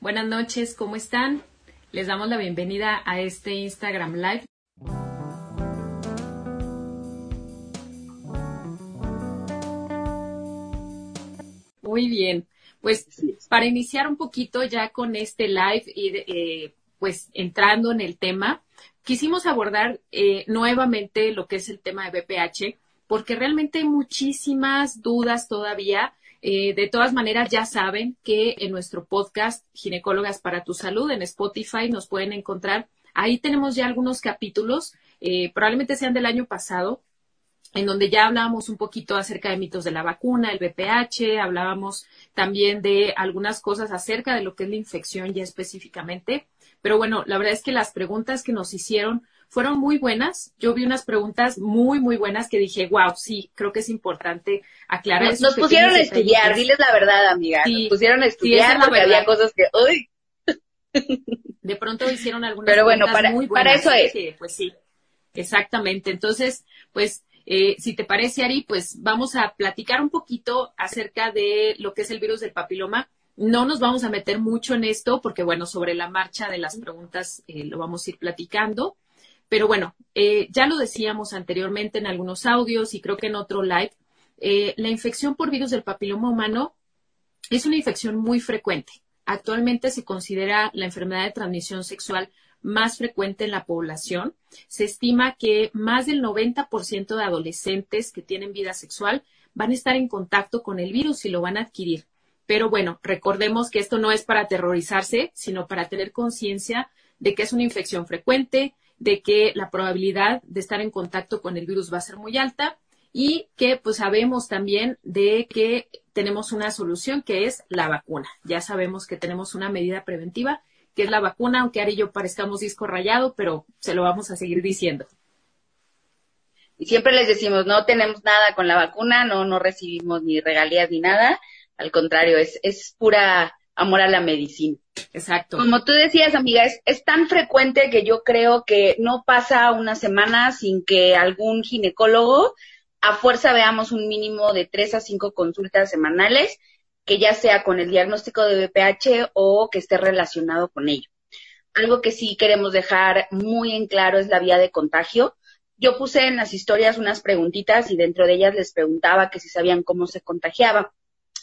Buenas noches, ¿cómo están? Les damos la bienvenida a este Instagram Live. Muy bien, pues para iniciar un poquito ya con este live y eh, pues entrando en el tema, quisimos abordar eh, nuevamente lo que es el tema de BPH, porque realmente hay muchísimas dudas todavía. Eh, de todas maneras, ya saben que en nuestro podcast Ginecólogas para tu Salud en Spotify nos pueden encontrar. Ahí tenemos ya algunos capítulos, eh, probablemente sean del año pasado, en donde ya hablábamos un poquito acerca de mitos de la vacuna, el BPH, hablábamos también de algunas cosas acerca de lo que es la infección ya específicamente. Pero bueno, la verdad es que las preguntas que nos hicieron fueron muy buenas. Yo vi unas preguntas muy, muy buenas que dije, wow, sí, creo que es importante aclarar. Nos, nos pusieron a estudiar, diles la verdad, amiga. nos pusieron a estudiar porque había cosas que, uy. De pronto hicieron algunas Pero bueno, para, muy buenas, para eso es. pues sí, exactamente. Entonces, pues, eh, si te parece, Ari, pues vamos a platicar un poquito acerca de lo que es el virus del papiloma no nos vamos a meter mucho en esto porque, bueno, sobre la marcha de las preguntas eh, lo vamos a ir platicando. Pero bueno, eh, ya lo decíamos anteriormente en algunos audios y creo que en otro live, eh, la infección por virus del papiloma humano es una infección muy frecuente. Actualmente se considera la enfermedad de transmisión sexual más frecuente en la población. Se estima que más del 90% de adolescentes que tienen vida sexual van a estar en contacto con el virus y lo van a adquirir. Pero bueno, recordemos que esto no es para aterrorizarse, sino para tener conciencia de que es una infección frecuente, de que la probabilidad de estar en contacto con el virus va a ser muy alta y que pues sabemos también de que tenemos una solución que es la vacuna. Ya sabemos que tenemos una medida preventiva que es la vacuna, aunque Ari y yo parezcamos disco rayado, pero se lo vamos a seguir diciendo. Y siempre les decimos, no tenemos nada con la vacuna, no, no recibimos ni regalías ni nada, al contrario, es, es pura amor a la medicina. Exacto. Como tú decías, amiga, es, es, tan frecuente que yo creo que no pasa una semana sin que algún ginecólogo a fuerza veamos un mínimo de tres a cinco consultas semanales, que ya sea con el diagnóstico de BPH o que esté relacionado con ello. Algo que sí queremos dejar muy en claro es la vía de contagio. Yo puse en las historias unas preguntitas y dentro de ellas les preguntaba que si sabían cómo se contagiaba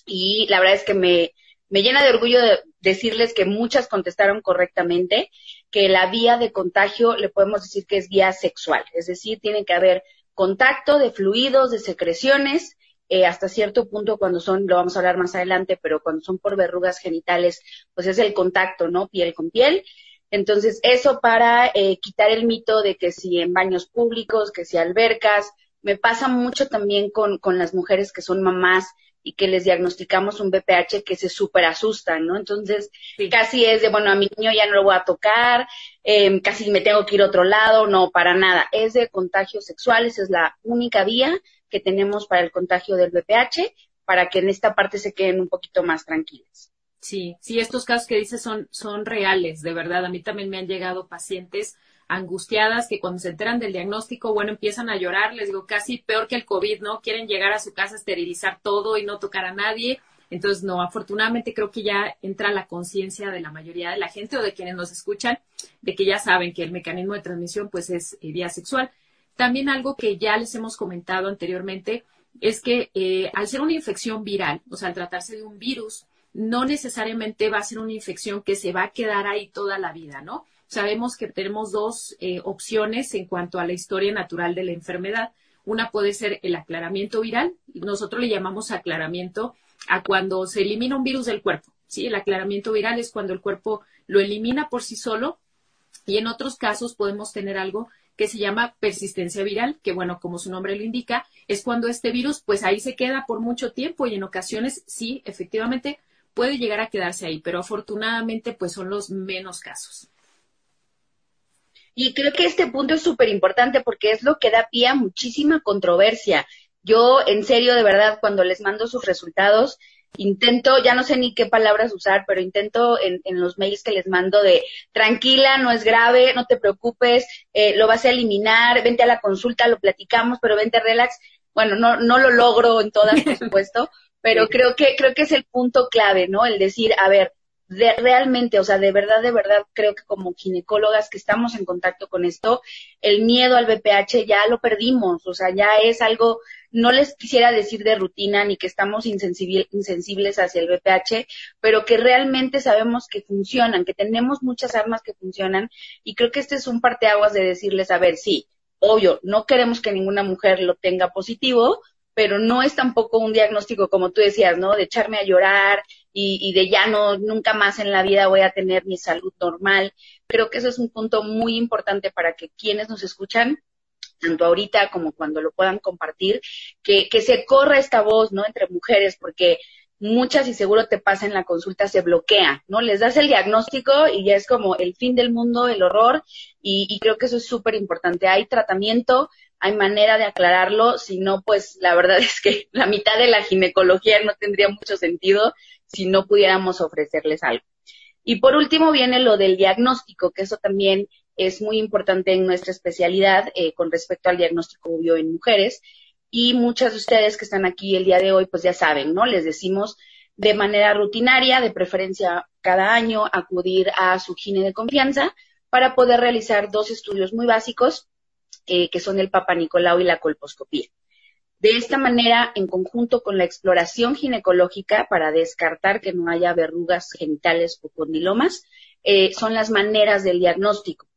y la verdad es que me, me llena de orgullo de decirles que muchas contestaron correctamente, que la vía de contagio le podemos decir que es vía sexual, es decir, tiene que haber contacto de fluidos, de secreciones, eh, hasta cierto punto cuando son, lo vamos a hablar más adelante, pero cuando son por verrugas genitales, pues es el contacto, ¿no? Piel con piel. Entonces, eso para eh, quitar el mito de que si en baños públicos, que si albercas, me pasa mucho también con, con las mujeres que son mamás y que les diagnosticamos un BPH que se súper asustan, ¿no? Entonces, casi es de, bueno, a mi niño ya no lo voy a tocar, eh, casi me tengo que ir a otro lado, no, para nada. Es de contagios sexuales, es la única vía que tenemos para el contagio del BPH, para que en esta parte se queden un poquito más tranquilas. Sí, sí, estos casos que dices son, son reales, de verdad. A mí también me han llegado pacientes angustiadas que cuando se enteran del diagnóstico, bueno, empiezan a llorar, les digo, casi peor que el COVID, ¿no? Quieren llegar a su casa, esterilizar todo y no tocar a nadie. Entonces, no, afortunadamente creo que ya entra la conciencia de la mayoría de la gente o de quienes nos escuchan de que ya saben que el mecanismo de transmisión pues es eh, vía sexual. También algo que ya les hemos comentado anteriormente es que eh, al ser una infección viral, o sea, al tratarse de un virus, no necesariamente va a ser una infección que se va a quedar ahí toda la vida, ¿no? Sabemos que tenemos dos eh, opciones en cuanto a la historia natural de la enfermedad. Una puede ser el aclaramiento viral, nosotros le llamamos aclaramiento a cuando se elimina un virus del cuerpo. El aclaramiento viral es cuando el cuerpo lo elimina por sí solo y en otros casos podemos tener algo que se llama persistencia viral, que bueno, como su nombre lo indica, es cuando este virus pues ahí se queda por mucho tiempo y en ocasiones sí, efectivamente puede llegar a quedarse ahí, pero afortunadamente pues son los menos casos. Y creo que este punto es súper importante porque es lo que da pie a muchísima controversia. Yo, en serio, de verdad, cuando les mando sus resultados, intento, ya no sé ni qué palabras usar, pero intento en, los mails que les mando de tranquila, no es grave, no te preocupes, eh, lo vas a eliminar, vente a la consulta, lo platicamos, pero vente relax. Bueno, no, no lo logro en todas, por supuesto, pero creo que, creo que es el punto clave, ¿no? El decir, a ver, de, realmente, o sea, de verdad, de verdad, creo que como ginecólogas que estamos en contacto con esto, el miedo al BPH ya lo perdimos, o sea, ya es algo, no les quisiera decir de rutina ni que estamos insensibles hacia el BPH, pero que realmente sabemos que funcionan, que tenemos muchas armas que funcionan y creo que este es un parteaguas de decirles, a ver, sí, obvio, no queremos que ninguna mujer lo tenga positivo, pero no es tampoco un diagnóstico como tú decías, ¿no? De echarme a llorar y, de ya no, nunca más en la vida voy a tener mi salud normal. Creo que eso es un punto muy importante para que quienes nos escuchan tanto ahorita como cuando lo puedan compartir, que, que se corra esta voz, ¿no? Entre mujeres, porque muchas y seguro te pasa en la consulta, se bloquea, ¿no? Les das el diagnóstico y ya es como el fin del mundo, el horror, y, y creo que eso es súper importante. Hay tratamiento, hay manera de aclararlo, si no, pues la verdad es que la mitad de la ginecología no tendría mucho sentido si no pudiéramos ofrecerles algo. Y por último viene lo del diagnóstico, que eso también es muy importante en nuestra especialidad eh, con respecto al diagnóstico obvio en mujeres. Y muchas de ustedes que están aquí el día de hoy, pues ya saben, ¿no? Les decimos de manera rutinaria, de preferencia cada año, acudir a su gine de confianza para poder realizar dos estudios muy básicos, eh, que son el Papa Nicolau y la colposcopía. De esta manera, en conjunto con la exploración ginecológica para descartar que no haya verrugas genitales o condilomas, eh, son las maneras del diagnóstico.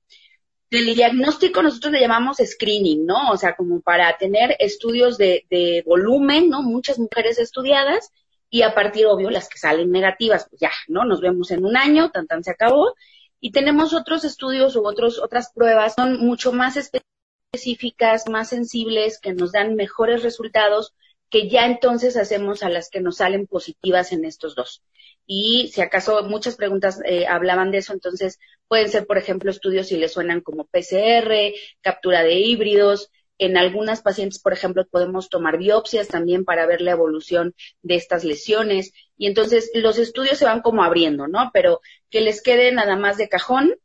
Del diagnóstico nosotros le llamamos screening, ¿no? O sea, como para tener estudios de, de volumen, ¿no? Muchas mujeres estudiadas y a partir, obvio, las que salen negativas, pues ya, ¿no? Nos vemos en un año, tan tan se acabó. Y tenemos otros estudios u otros, otras pruebas, son mucho más específicas específicas, más sensibles, que nos dan mejores resultados, que ya entonces hacemos a las que nos salen positivas en estos dos. Y si acaso muchas preguntas eh, hablaban de eso, entonces pueden ser, por ejemplo, estudios si les suenan como PCR, captura de híbridos. En algunas pacientes, por ejemplo, podemos tomar biopsias también para ver la evolución de estas lesiones. Y entonces los estudios se van como abriendo, ¿no? Pero que les quede nada más de cajón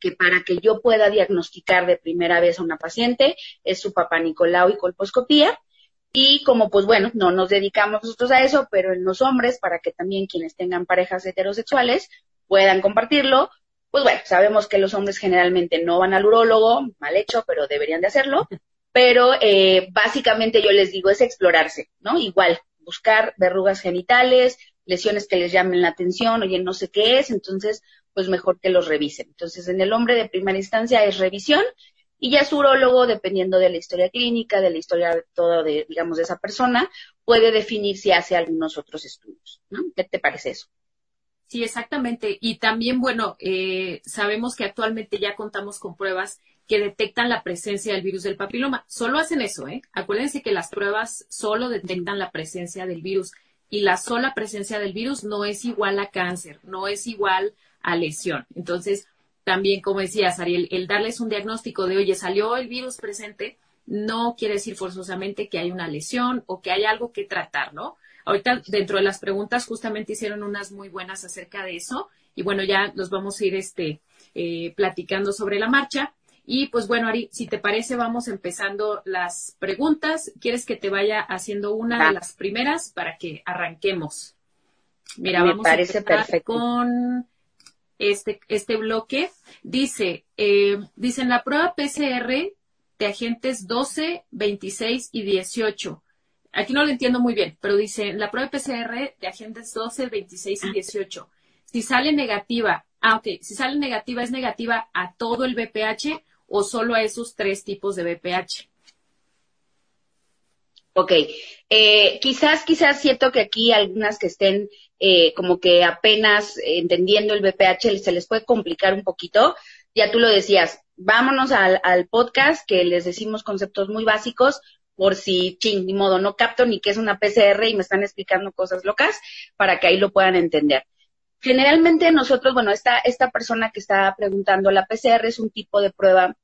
que para que yo pueda diagnosticar de primera vez a una paciente es su papá Nicolau y colposcopía. Y como pues bueno, no nos dedicamos nosotros a eso, pero en los hombres, para que también quienes tengan parejas heterosexuales puedan compartirlo, pues bueno, sabemos que los hombres generalmente no van al urólogo, mal hecho, pero deberían de hacerlo. Pero eh, básicamente yo les digo es explorarse, ¿no? Igual, buscar verrugas genitales, lesiones que les llamen la atención, oye, no sé qué es, entonces pues mejor que los revisen. Entonces, en el hombre de primera instancia es revisión y ya su urólogo, dependiendo de la historia clínica, de la historia de todo, de, digamos, de esa persona, puede definir si hace algunos otros estudios. ¿no? ¿Qué te parece eso? Sí, exactamente. Y también, bueno, eh, sabemos que actualmente ya contamos con pruebas que detectan la presencia del virus del papiloma. Solo hacen eso, ¿eh? Acuérdense que las pruebas solo detectan la presencia del virus y la sola presencia del virus no es igual a cáncer, no es igual a lesión. Entonces, también, como decías, Ariel, el darles un diagnóstico de, oye, salió el virus presente, no quiere decir forzosamente que hay una lesión o que hay algo que tratar, ¿no? Ahorita, dentro de las preguntas, justamente hicieron unas muy buenas acerca de eso. Y bueno, ya los vamos a ir este, eh, platicando sobre la marcha. Y pues bueno, Ari, si te parece, vamos empezando las preguntas. ¿Quieres que te vaya haciendo una de las primeras para que arranquemos? Mira, vamos a empezar con este, este bloque. Dice, eh, dice en la prueba PCR de agentes 12, 26 y 18. Aquí no lo entiendo muy bien, pero dice la prueba PCR de agentes 12, 26 y 18. Si sale negativa, ah, ok, si sale negativa, ¿es negativa a todo el BPH o solo a esos tres tipos de BPH? Ok, eh, quizás, quizás siento que aquí algunas que estén eh, como que apenas entendiendo el BPH se les puede complicar un poquito. Ya tú lo decías, vámonos al, podcast que les decimos conceptos muy básicos por si, ching, ni modo, no capto ni qué es una PCR y me están explicando cosas locas para que ahí lo puedan entender. Generalmente nosotros, bueno, esta, esta persona que está preguntando, la PCR es un tipo de prueba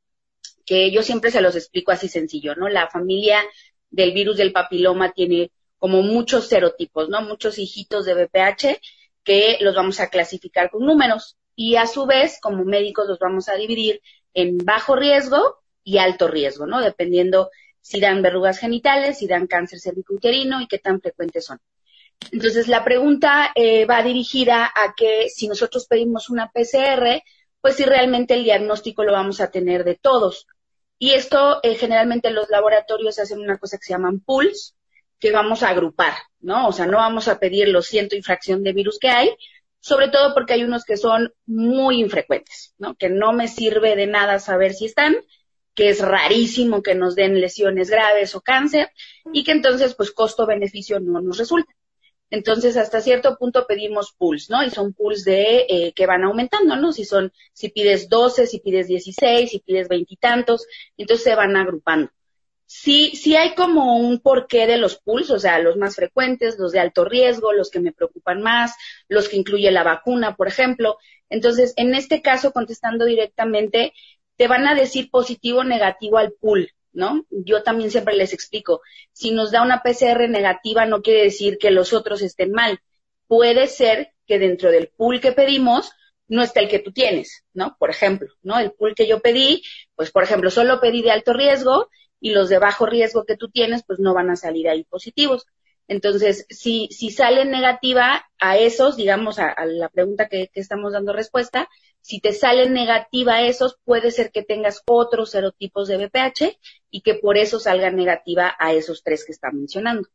que yo siempre se los explico así sencillo, ¿no? La familia del virus del papiloma tiene como muchos serotipos, ¿no? Muchos hijitos de BPH que los vamos a clasificar con números y a su vez, como médicos, los vamos a dividir en bajo riesgo y alto riesgo, ¿no? Dependiendo si dan verrugas genitales, si dan cáncer cervicouterino y qué tan frecuentes son. Entonces, la pregunta eh, va dirigida a que si nosotros pedimos una PCR, pues si realmente el diagnóstico lo vamos a tener de todos. Y esto, eh, generalmente los laboratorios hacen una cosa que se llaman pools, que vamos a agrupar, ¿no? O sea, no vamos a pedir los ciento y fracción de virus que hay, sobre todo porque hay unos que son muy infrecuentes, ¿no? Que no me sirve de nada saber si están, que es rarísimo que nos den lesiones graves o cáncer, y que entonces, pues, costo-beneficio no nos resulta. Entonces, hasta cierto punto pedimos pools, ¿no? Y son pools de eh, que van aumentando, ¿no? Si son, si pides 12, si pides 16, si pides veintitantos, entonces se van agrupando. Sí, sí hay como un porqué de los pools, o sea, los más frecuentes, los de alto riesgo, los que me preocupan más, los que incluye la vacuna, por ejemplo. Entonces, en este caso, contestando directamente, te van a decir positivo o negativo al pool, ¿no? Yo también siempre les explico, si nos da una PCR negativa no quiere decir que los otros estén mal. Puede ser que dentro del pool que pedimos no esté el que tú tienes, ¿no? Por ejemplo, ¿no? El pool que yo pedí, pues por ejemplo, solo pedí de alto riesgo y los de bajo riesgo que tú tienes, pues no van a salir ahí positivos. Entonces, si, si sale negativa a esos, digamos, a, la pregunta que, estamos dando respuesta, si te sale negativa a esos, puede ser que tengas otros serotipos de BPH y que por eso salga negativa a esos tres que está mencionando.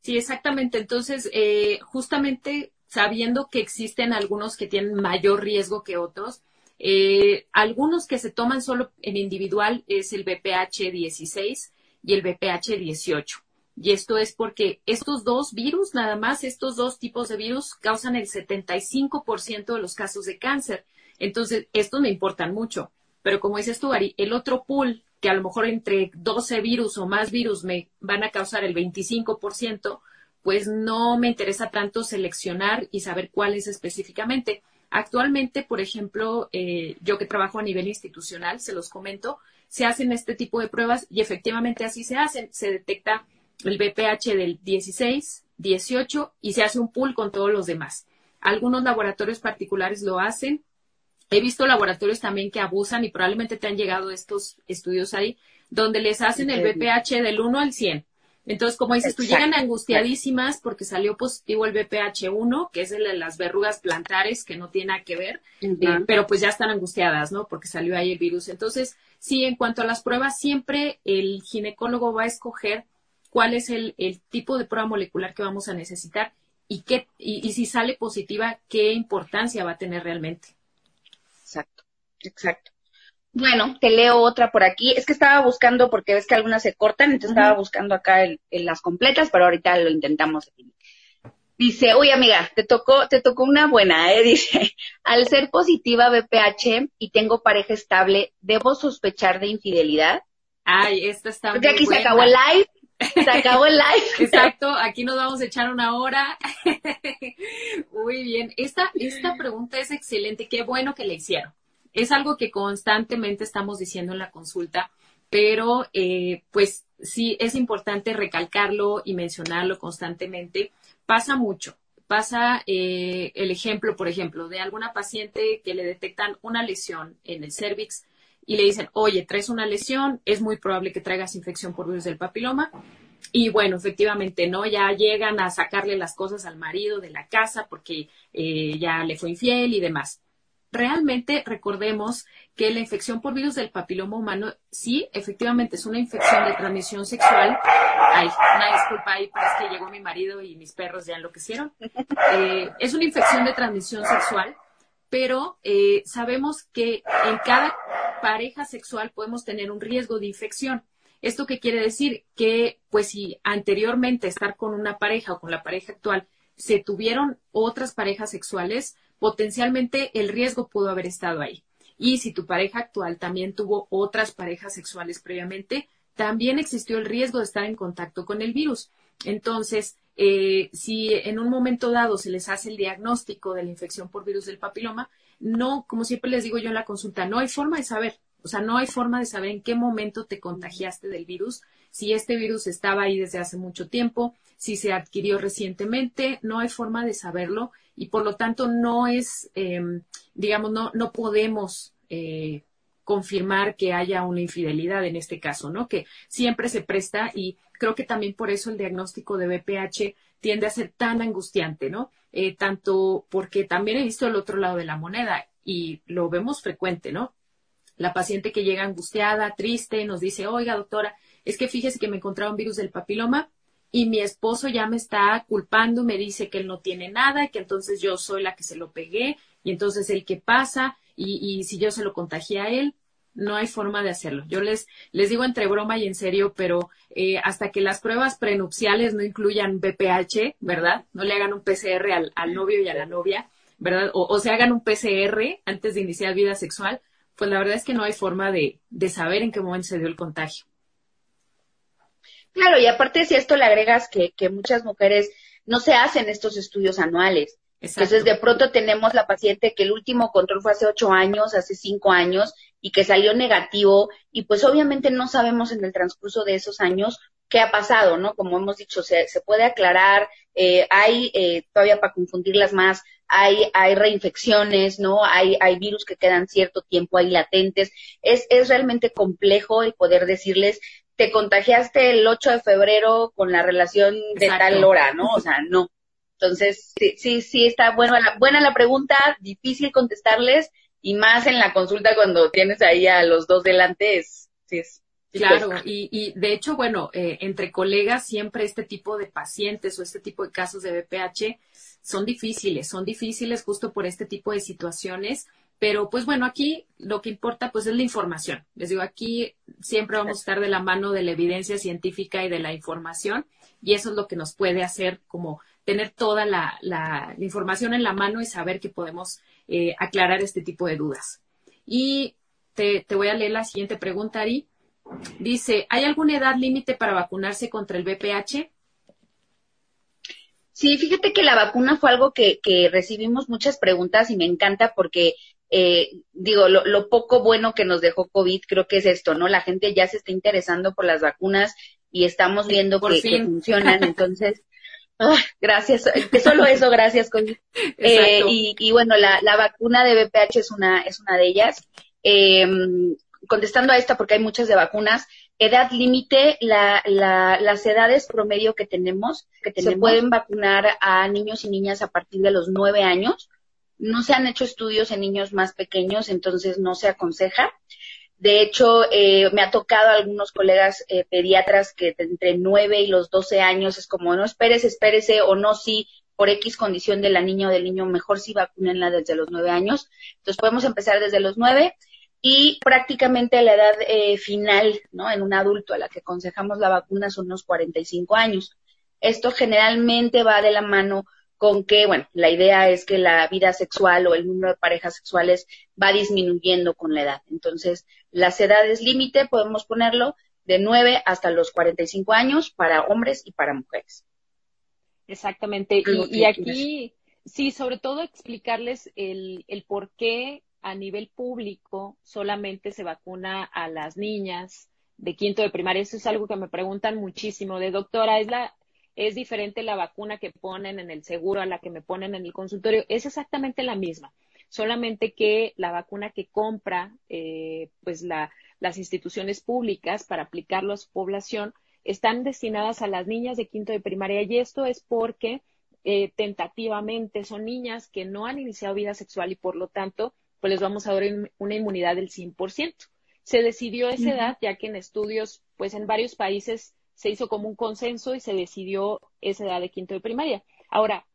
Sí, exactamente. Entonces, eh, justamente sabiendo que existen algunos que tienen mayor riesgo que otros, eh, algunos que se toman solo en individual es el BPH 16 y el BPH 18. Y esto es porque estos dos virus, nada más, estos dos tipos de virus causan el 75% de los casos de cáncer. Entonces, estos me importan mucho. Pero como dices tú, Ari, el otro pool, que a lo mejor entre 12 virus o más virus me van a causar el 25%, pues no me interesa tanto seleccionar y saber cuáles específicamente. Actualmente, por ejemplo, eh, yo que trabajo a nivel institucional, se los comento, se hacen este tipo de pruebas y efectivamente así se hacen. Se detecta el BPH del 16, 18 y se hace un pool con todos los demás. Algunos laboratorios particulares lo hacen. He visto laboratorios también que abusan y probablemente te han llegado estos estudios ahí, donde les hacen el BPH del 1 al 100. Entonces, como dices, tú llegan angustiadísimas porque salió positivo el BPH1, que es el de las verrugas plantares, que no tiene nada que ver, eh, pero pues ya están angustiadas, ¿no? Porque salió ahí el virus. Entonces, sí, en cuanto a las pruebas, siempre el ginecólogo va a escoger cuál es el, tipo de prueba molecular que vamos a necesitar y, qué, y, si sale positiva, qué importancia va a tener realmente. Exacto, exacto. Bueno, te leo otra por aquí. Es que estaba buscando, porque ves que algunas se cortan, entonces estaba buscando acá en las completas, pero ahorita lo intentamos. Dice, uy amiga, te tocó, te tocó una buena, ¿eh? Dice, al ser positiva BPH y tengo pareja estable, ¿debo sospechar de infidelidad? Ay, esta está Porque aquí se acabó el live se acabó el live. Exacto, aquí nos vamos a echar una hora. Muy bien, esta, esta pregunta es excelente, qué bueno que la hicieron. Es algo que constantemente estamos diciendo en la consulta, pero eh, pues sí es importante recalcarlo y mencionarlo constantemente. Pasa mucho. Pasa eh, el ejemplo, por ejemplo, de alguna paciente que le detectan una lesión en el cervix y le dicen, oye, traes una lesión, es muy probable que traigas infección por virus del papiloma. Y bueno, efectivamente, ¿no? Ya llegan a sacarle las cosas al marido de la casa porque eh, ya le fue infiel y demás. Realmente recordemos que la infección por virus del papiloma humano, sí, efectivamente es una infección de transmisión sexual. Ay, una disculpa ahí, pero es que llegó mi marido y mis perros ya enloquecieron. Eh, es una infección de transmisión sexual, pero eh, sabemos que en cada pareja sexual podemos tener un riesgo de infección. ¿Esto qué quiere decir? Que, pues, si anteriormente estar con una pareja o con la pareja actual se tuvieron otras parejas sexuales, potencialmente el riesgo pudo haber estado ahí. Y si tu pareja actual también tuvo otras parejas sexuales previamente, también existió el riesgo de estar en contacto con el virus. Entonces, eh, si en un momento dado se les hace el diagnóstico de la infección por virus del papiloma, no, como siempre les digo yo en la consulta, no hay forma de saber. O sea, no hay forma de saber en qué momento te contagiaste del virus, si este virus estaba ahí desde hace mucho tiempo, si se adquirió recientemente, no hay forma de saberlo y por lo tanto no es, em, digamos, no, no podemos eh, confirmar que haya una infidelidad en este caso, ¿no? Que siempre se presta y creo que también por eso el diagnóstico de BPH tiende a ser tan angustiante, ¿no? Eh, tanto porque también he visto el otro lado de la moneda y lo vemos frecuente, ¿no? La paciente que llega angustiada, triste, nos dice, oiga, doctora, es que fíjese que me encontraron virus del papiloma y mi esposo ya me está culpando, me dice que él no tiene nada, que entonces yo soy la que se lo pegué y entonces el que pasa y, y si yo se lo contagié a él, no hay forma de hacerlo. Yo les, les digo entre broma y en serio, pero eh, hasta que las pruebas prenupciales no incluyan BPH, ¿verdad? No le hagan un PCR al, al novio y a la novia, ¿verdad? O, o, se hagan un PCR antes de iniciar vida sexual, pues la verdad es que no hay forma de, de saber en qué momento se dio el contagio. Claro, y aparte si esto le agregas que, que muchas mujeres no se hacen estos estudios anuales. Exacto. Entonces, de pronto tenemos la paciente que el último control fue hace ocho años, hace cinco años, y que salió negativo, y pues obviamente no sabemos en el transcurso de esos años qué ha pasado, ¿no? Como hemos dicho, se, se puede aclarar, eh, hay eh, todavía para confundirlas más, hay, hay reinfecciones, ¿no? Hay, hay virus que quedan cierto tiempo ahí latentes. Es, es realmente complejo el poder decirles, te contagiaste el 8 de febrero con la relación de Exacto. tal hora, ¿no? O sea, no. Entonces, sí, sí, sí está buena la, buena la pregunta, difícil contestarles y más en la consulta cuando tienes ahí a los dos delante es, sí es. Claro, y, y de hecho, bueno, eh, entre colegas siempre este tipo de pacientes o este tipo de casos de BPH son difíciles, son difíciles justo por este tipo de situaciones, pero pues bueno, aquí lo que importa pues es la información. Les digo, aquí siempre vamos a estar de la mano de la evidencia científica y de la información y eso es lo que nos puede hacer como tener toda la, la, la información en la mano y saber que podemos eh, aclarar este tipo de dudas. Y te, te voy a leer la siguiente pregunta, Ari. Dice, ¿hay alguna edad límite para vacunarse contra el VPH? Sí, fíjate que la vacuna fue algo que, que recibimos muchas preguntas y me encanta porque, eh, digo, lo, lo, poco bueno que nos dejó COVID creo que es esto, ¿no? La gente ya se está interesando por las vacunas y estamos viendo que, que, funcionan, entonces, oh, gracias, solo eso, gracias, COVID. Eh, y, y, bueno, la, la, vacuna de VPH es una, es una de ellas. Eh, contestando a esta, porque hay muchas de vacunas, edad límite, la, la, las edades promedio que tenemos, que tenemos, se pueden vacunar a niños y niñas a partir de los nueve años. No se han hecho estudios en niños más pequeños, entonces no se aconseja. De hecho, eh, me ha tocado a algunos colegas eh, pediatras que entre nueve y los doce años es como, no esperes, espérese, o no, sí, por X condición de la niña o del niño, mejor sí vacunenla desde los nueve años. Entonces podemos empezar desde los nueve y prácticamente la edad eh, final, ¿no? En un adulto a la que aconsejamos la vacuna son unos 45 años. Esto generalmente va de la mano con que, bueno, la idea es que la vida sexual o el número de parejas sexuales va disminuyendo con la edad. Entonces, las edades límite podemos ponerlo de 9 hasta los 45 años para hombres y para mujeres. Exactamente. Y, y aquí, sí, sobre todo explicarles el, el por qué a nivel público solamente se vacuna a las niñas de quinto de primaria. Eso es algo que me preguntan muchísimo. De doctora, ¿es la es diferente la vacuna que ponen en el seguro a la que me ponen en el consultorio? Es exactamente la misma. Solamente que la vacuna que compra eh, pues la, las instituciones públicas para aplicarlo a su población están destinadas a las niñas de quinto de primaria y esto es porque eh, tentativamente son niñas que no han iniciado vida sexual y por lo tanto pues les vamos a dar una inmunidad del 100%. Se decidió esa edad, ya que en estudios, pues en varios países se hizo como un consenso y se decidió esa edad de quinto de primaria. Ahora,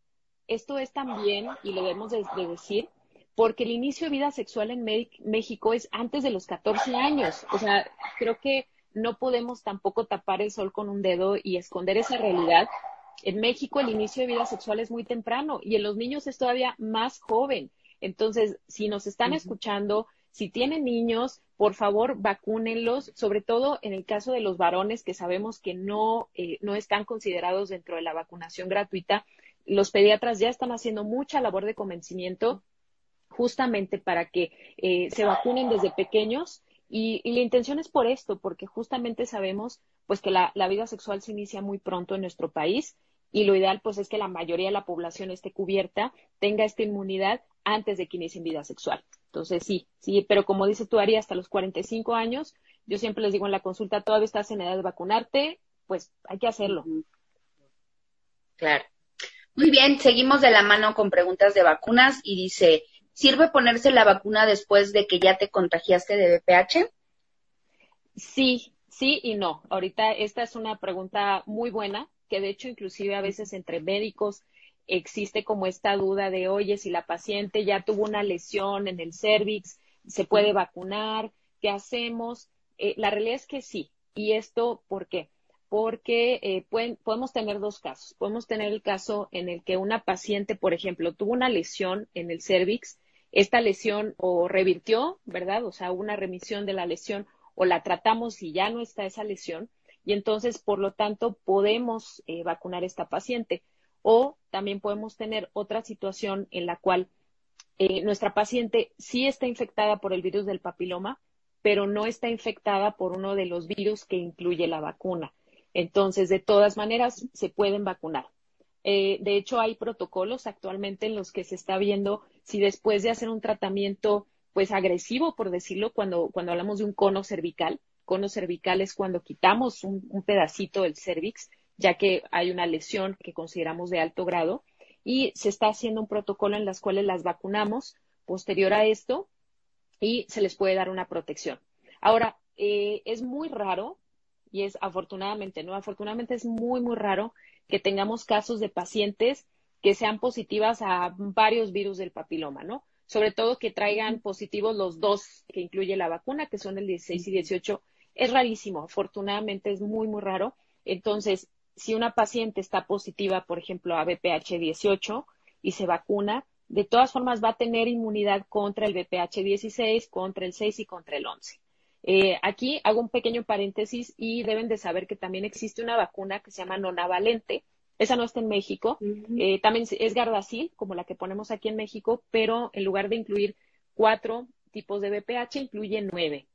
esto es también, y lo debemos de, de decir, porque el inicio de vida sexual en México es antes de los 14 años. O sea, creo que no podemos tampoco tapar el sol con un dedo y esconder esa realidad. En México el inicio de vida sexual es muy temprano y en los niños es todavía más joven. Entonces, si nos están uh -huh. escuchando, si tienen niños, por favor, vacúnenlos, sobre todo en el caso de los varones que sabemos que no, eh, no están considerados dentro de la vacunación gratuita. Los pediatras ya están haciendo mucha labor de convencimiento justamente para que eh, se vacunen desde pequeños y, y, la intención es por esto, porque justamente sabemos pues que la, la vida sexual se inicia muy pronto en nuestro país y lo ideal pues es que la mayoría de la población esté cubierta, tenga esta inmunidad antes de que inicien vida sexual. Entonces, sí, sí, pero como dices tú, Ari, hasta los 45 años, yo siempre les digo en la consulta, todavía estás en edad de vacunarte, pues hay que hacerlo. Claro. Muy bien, seguimos de la mano con preguntas de vacunas y dice, ¿sirve ponerse la vacuna después de que ya te contagiaste de VPH? Sí, sí y no. Ahorita esta es una pregunta muy buena, que de hecho inclusive a veces entre médicos existe como esta duda de, oye, si la paciente ya tuvo una lesión en el cervix, ¿se puede vacunar? ¿Qué hacemos? Eh, la realidad es que sí. ¿Y esto por qué? Porque eh, pueden, podemos tener dos casos. Podemos tener el caso en el que una paciente, por ejemplo, tuvo una lesión en el cervix, esta lesión o revirtió, ¿verdad? O sea, una remisión de la lesión o la tratamos y ya no está esa lesión. Y entonces, por lo tanto, podemos eh, vacunar a esta paciente. O también podemos tener otra situación en la cual nuestra paciente sí está infectada por el virus del papiloma, pero no está infectada por uno de los virus que incluye la vacuna. Entonces, de todas maneras, se pueden vacunar. Eh, de hecho, hay protocolos actualmente en los que se está viendo si después de hacer un tratamiento, pues agresivo, por decirlo, cuando, cuando hablamos de un cono cervical, cono cervical es cuando quitamos un, un pedacito del cervix, ya que hay una lesión que consideramos de alto grado, y se está haciendo un protocolo en las cuales las vacunamos. Posterior a esto, y se les puede dar una protección. Ahora, eh, es muy raro, y es afortunadamente, ¿no? Afortunadamente es muy, muy raro que tengamos casos de pacientes que sean positivas a varios virus del papiloma, ¿no? Sobre todo que traigan positivos los dos que incluye la vacuna, que son el 16 y 18. Es rarísimo, afortunadamente es muy, muy raro. Entonces, si una paciente está positiva, por ejemplo, a BPH 18 y se vacuna, de todas formas va a tener inmunidad contra el BPH 16, contra el 6 y contra el 11. Eh, aquí hago un pequeño paréntesis y deben de saber que también existe una vacuna que se llama nonavalente. Esa no está en México. Eh, también es Gardasil, como la que ponemos aquí en México, pero en lugar de incluir cuatro tipos de BPH, incluye nueve.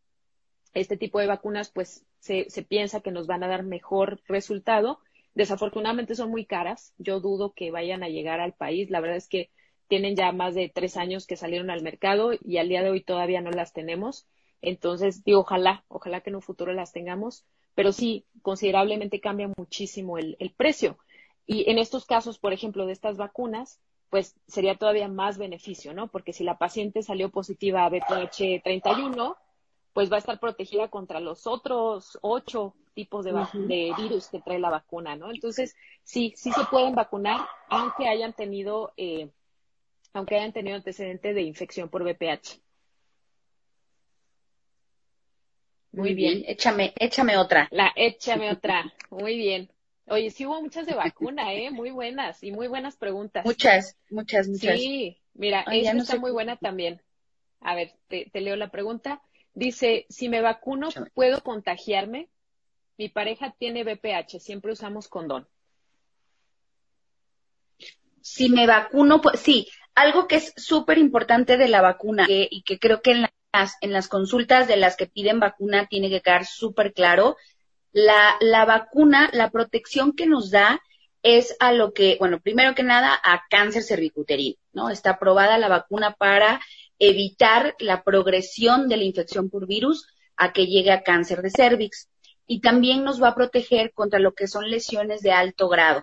Este tipo de vacunas, pues, se, se piensa que nos van a dar mejor resultado. Desafortunadamente son muy caras. Yo dudo que vayan a llegar al país. La verdad es que tienen ya más de tres años que salieron al mercado y al día de hoy todavía no las tenemos. Entonces, digo, ojalá, ojalá que en un futuro las tengamos, pero sí, considerablemente cambia muchísimo el, precio. Y en estos casos, por ejemplo, de estas vacunas, pues sería todavía más beneficio, ¿no? Porque si la paciente salió positiva a BPH 31, pues va a estar protegida contra los otros ocho tipos de, de, virus que trae la vacuna, ¿no? Entonces, sí, sí se pueden vacunar, aunque hayan tenido eh, aunque hayan tenido antecedente de infección por VPH. Muy bien. Échame, échame otra. La, échame otra. Muy bien. Oye, sí hubo muchas de vacuna, ¿eh? Muy buenas y muy buenas preguntas. Muchas, muchas, muchas. Sí, mira, esta está muy buena también. A ver, te, te, leo la pregunta. Dice, si me vacuno, ¿puedo contagiarme? Mi pareja tiene VPH, siempre usamos condón. Si me vacuno, pues sí, algo que es súper importante de la vacuna y que creo que en las, en las consultas de las que piden vacuna tiene que quedar súper claro, la, la vacuna, la protección que nos da es a lo que, bueno, primero que nada, a cáncer cervicuterino, ¿no? Está aprobada la vacuna para evitar la progresión de la infección por virus a que llegue a cáncer de cervix. Y también nos va a proteger contra lo que son lesiones de alto grado.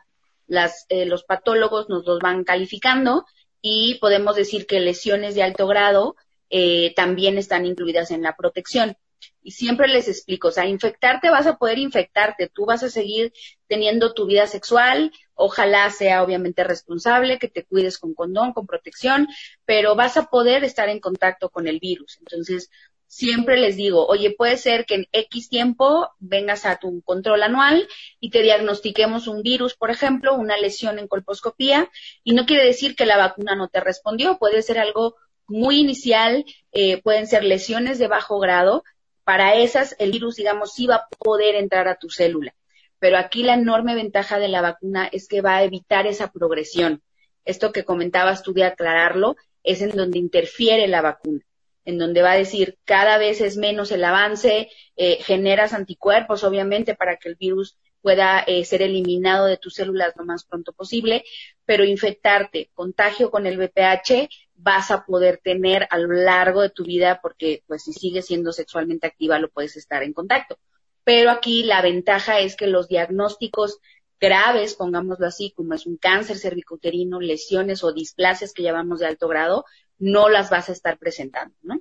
Eh, los patólogos nos los van calificando y podemos decir que lesiones de alto grado eh, también están incluidas en la protección. Y siempre les explico, o sea, infectarte vas a poder infectarte, tú vas a seguir teniendo tu vida sexual, ojalá sea obviamente responsable, que te cuides con condón, con protección, pero vas a poder estar en contacto con el virus. Entonces, siempre les digo, oye, puede ser que en X tiempo vengas a tu control anual y te diagnostiquemos un virus, por ejemplo, una lesión en colposcopía, y no quiere decir que la vacuna no te respondió, puede ser algo muy inicial, eh, pueden ser lesiones de bajo grado, para esas el virus, digamos, sí va a poder entrar a tu célula. Pero aquí la enorme ventaja de la vacuna es que va a evitar esa progresión. Esto que comentabas tú de aclararlo es en donde interfiere la vacuna en donde va a decir cada vez es menos el avance, eh, generas anticuerpos, obviamente, para que el virus pueda eh, ser eliminado de tus células lo más pronto posible, pero infectarte, contagio con el VPH, vas a poder tener a lo largo de tu vida, porque pues si sigues siendo sexualmente activa lo puedes estar en contacto. Pero aquí la ventaja es que los diagnósticos graves, pongámoslo así, como es un cáncer cervicouterino, lesiones o displasias que llamamos de alto grado, no las vas a estar presentando, ¿no?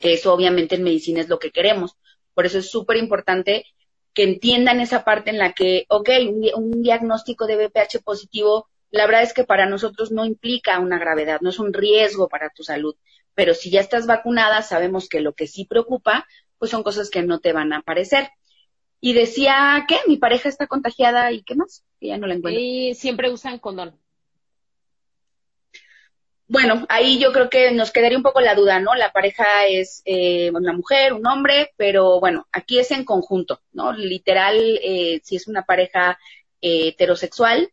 Eso obviamente en medicina es lo que queremos. Por eso es súper importante que entiendan esa parte en la que, ok, un, diagnóstico de BPH positivo, la verdad es que para nosotros no implica una gravedad, no es un riesgo para tu salud. Pero si ya estás vacunada, sabemos que lo que sí preocupa, pues son cosas que no te van a aparecer. Y decía que mi pareja está contagiada y qué más, que ya no la encuentro. Y siempre usan condón. Bueno, ahí yo creo que nos quedaría un poco la duda, ¿no? La pareja es eh, una mujer, un hombre, pero bueno, aquí es en conjunto, ¿no? Literal, eh, si es una pareja eh, heterosexual,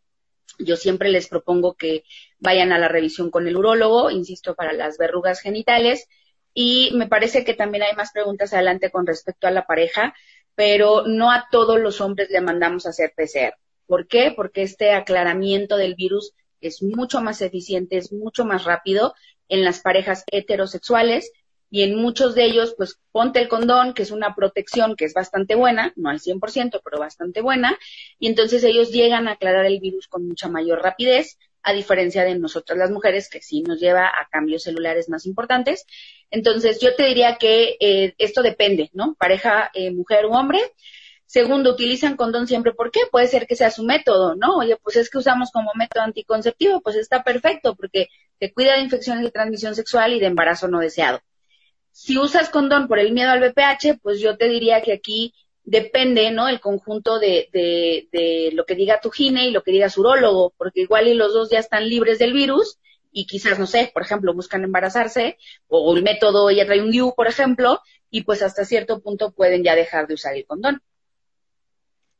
yo siempre les propongo que vayan a la revisión con el urólogo, insisto, para las verrugas genitales. Y me parece que también hay más preguntas adelante con respecto a la pareja pero no a todos los hombres le mandamos a hacer PCR. ¿Por qué? Porque este aclaramiento del virus es mucho más eficiente, es mucho más rápido en las parejas heterosexuales y en muchos de ellos, pues ponte el condón, que es una protección que es bastante buena, no al 100%, pero bastante buena, y entonces ellos llegan a aclarar el virus con mucha mayor rapidez, a diferencia de nosotras las mujeres, que sí nos lleva a cambios celulares más importantes. Entonces, yo te diría que eh, esto depende, ¿no? Pareja, eh, mujer u hombre. Segundo, utilizan condón siempre. ¿Por qué? Puede ser que sea su método, ¿no? Oye, pues es que usamos como método anticonceptivo, pues está perfecto porque te cuida de infecciones de transmisión sexual y de embarazo no deseado. Si usas condón por el miedo al VPH, pues yo te diría que aquí depende, ¿no? El conjunto de, de, de, lo que diga tu gine y lo que diga su urólogo, porque igual y los dos ya están libres del virus y quizás, no sé, por ejemplo, buscan embarazarse o el método ya trae un DIU, por ejemplo, y pues hasta cierto punto pueden ya dejar de usar el condón.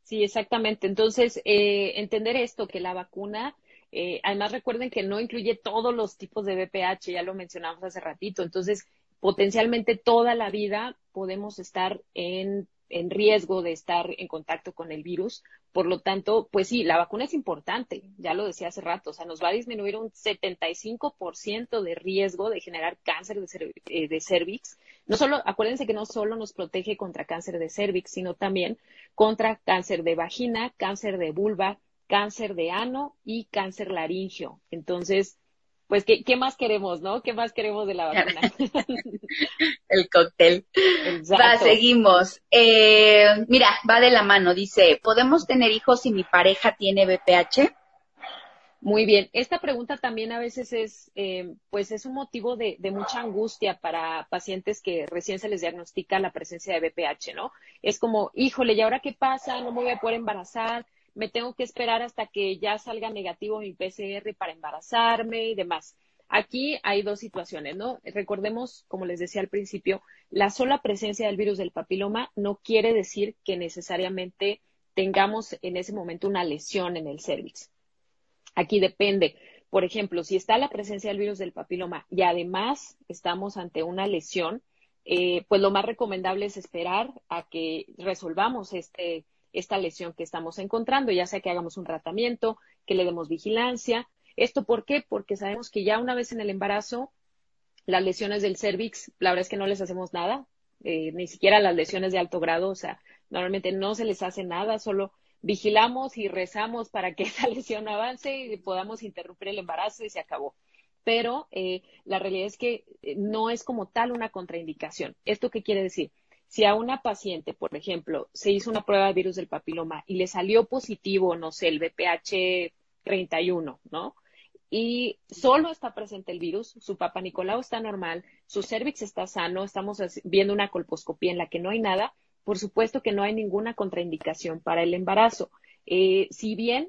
Sí, exactamente. Entonces, eh, entender esto, que la vacuna, eh, además recuerden que no incluye todos los tipos de BPH, ya lo mencionamos hace ratito, entonces potencialmente toda la vida podemos estar en en riesgo de estar en contacto con el virus. Por lo tanto, pues sí, la vacuna es importante, ya lo decía hace rato, o sea, nos va a disminuir un 75% de riesgo de generar cáncer de, eh, de cervix. No solo, acuérdense que no solo nos protege contra cáncer de cervix, sino también contra cáncer de vagina, cáncer de vulva, cáncer de ano y cáncer laringio. Entonces, pues, ¿qué, ¿qué, más queremos, no? ¿Qué más queremos de la vacuna? El cóctel. Va, seguimos. Eh, mira, va de la mano. Dice, ¿podemos tener hijos si mi pareja tiene BPH? Muy bien. Esta pregunta también a veces es, eh, pues es un motivo de, de, mucha angustia para pacientes que recién se les diagnostica la presencia de BPH, ¿no? Es como, híjole, ¿y ahora qué pasa? No me voy a poder embarazar me tengo que esperar hasta que ya salga negativo mi PCR para embarazarme y demás. Aquí hay dos situaciones, ¿no? Recordemos, como les decía al principio, la sola presencia del virus del papiloma no quiere decir que necesariamente tengamos en ese momento una lesión en el cervix. Aquí depende. Por ejemplo, si está la presencia del virus del papiloma y además estamos ante una lesión, eh, pues lo más recomendable es esperar a que resolvamos este, esta lesión que estamos encontrando, ya sea que hagamos un tratamiento, que le demos vigilancia. ¿Esto por qué? Porque sabemos que ya una vez en el embarazo, las lesiones del cervix, la verdad es que no les hacemos nada, eh, ni siquiera las lesiones de alto grado, o sea, normalmente no se les hace nada, solo vigilamos y rezamos para que esa lesión avance y podamos interrumpir el embarazo y se acabó. Pero eh, la realidad es que eh, no es como tal una contraindicación. ¿Esto qué quiere decir? Si a una paciente, por ejemplo, se hizo una prueba de virus del papiloma y le salió positivo, no sé, el BPH 31, ¿no? Y solo está presente el virus, su papá Nicolau está normal, su cervix está sano, estamos viendo una colposcopía en la que no hay nada, por supuesto que no hay ninguna contraindicación para el embarazo. Eh, si bien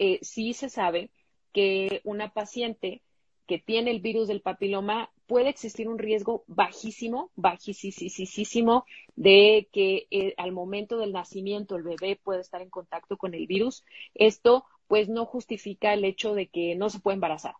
eh, sí se sabe que una paciente que tiene el virus del papiloma, puede existir un riesgo bajísimo, bajísimo, de que eh, al momento del nacimiento el bebé pueda estar en contacto con el virus. Esto, pues, no justifica el hecho de que no se puede embarazar.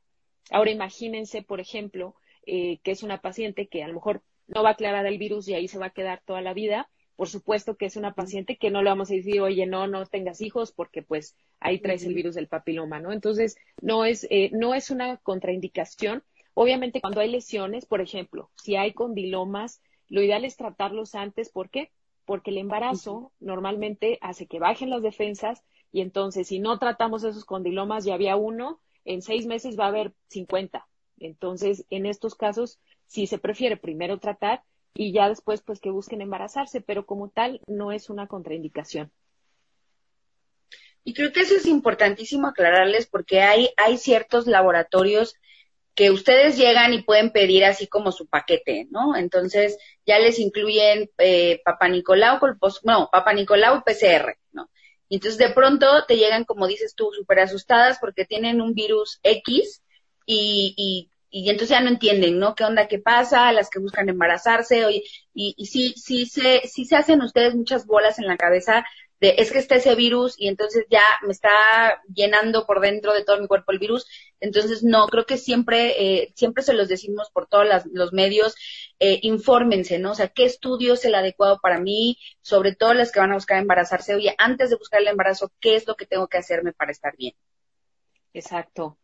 Ahora, imagínense, por ejemplo, eh, que es una paciente que a lo mejor no va a aclarar el virus y ahí se va a quedar toda la vida por supuesto que es una paciente que no le vamos a decir, oye, no, no tengas hijos porque pues ahí traes el virus del papiloma, ¿no? Entonces, no es, eh, no es una contraindicación. Obviamente, cuando hay lesiones, por ejemplo, si hay condilomas, lo ideal es tratarlos antes. ¿Por qué? Porque el embarazo normalmente hace que bajen las defensas y entonces, si no tratamos esos condilomas, ya había uno, en seis meses va a haber 50. Entonces, en estos casos, sí se prefiere primero tratar y ya después, pues, que busquen embarazarse, pero como tal, no es una contraindicación. Y creo que eso es importantísimo aclararles porque hay, hay ciertos laboratorios que ustedes llegan y pueden pedir así como su paquete, ¿no? Entonces ya les incluyen eh, Papa Nicolau, no, Papa Nicolau PCR, ¿no? Entonces de pronto te llegan, como dices tú, súper asustadas porque tienen un virus X y, y, y, entonces ya no entienden, ¿no? ¿Qué onda, qué pasa? Las que buscan embarazarse, y, y, y sí, sí, se, sí se hacen ustedes muchas bolas en la cabeza es que está ese virus y entonces ya me está llenando por dentro de todo mi cuerpo el virus. Entonces, no, creo que siempre, eh, siempre se los decimos por todos los medios, eh, infórmense, ¿no? O sea, ¿qué estudio es el adecuado para mí? Sobre todo las que van a buscar embarazarse. Oye, antes de buscar el embarazo, ¿qué es lo que tengo que hacerme para estar bien? Exacto.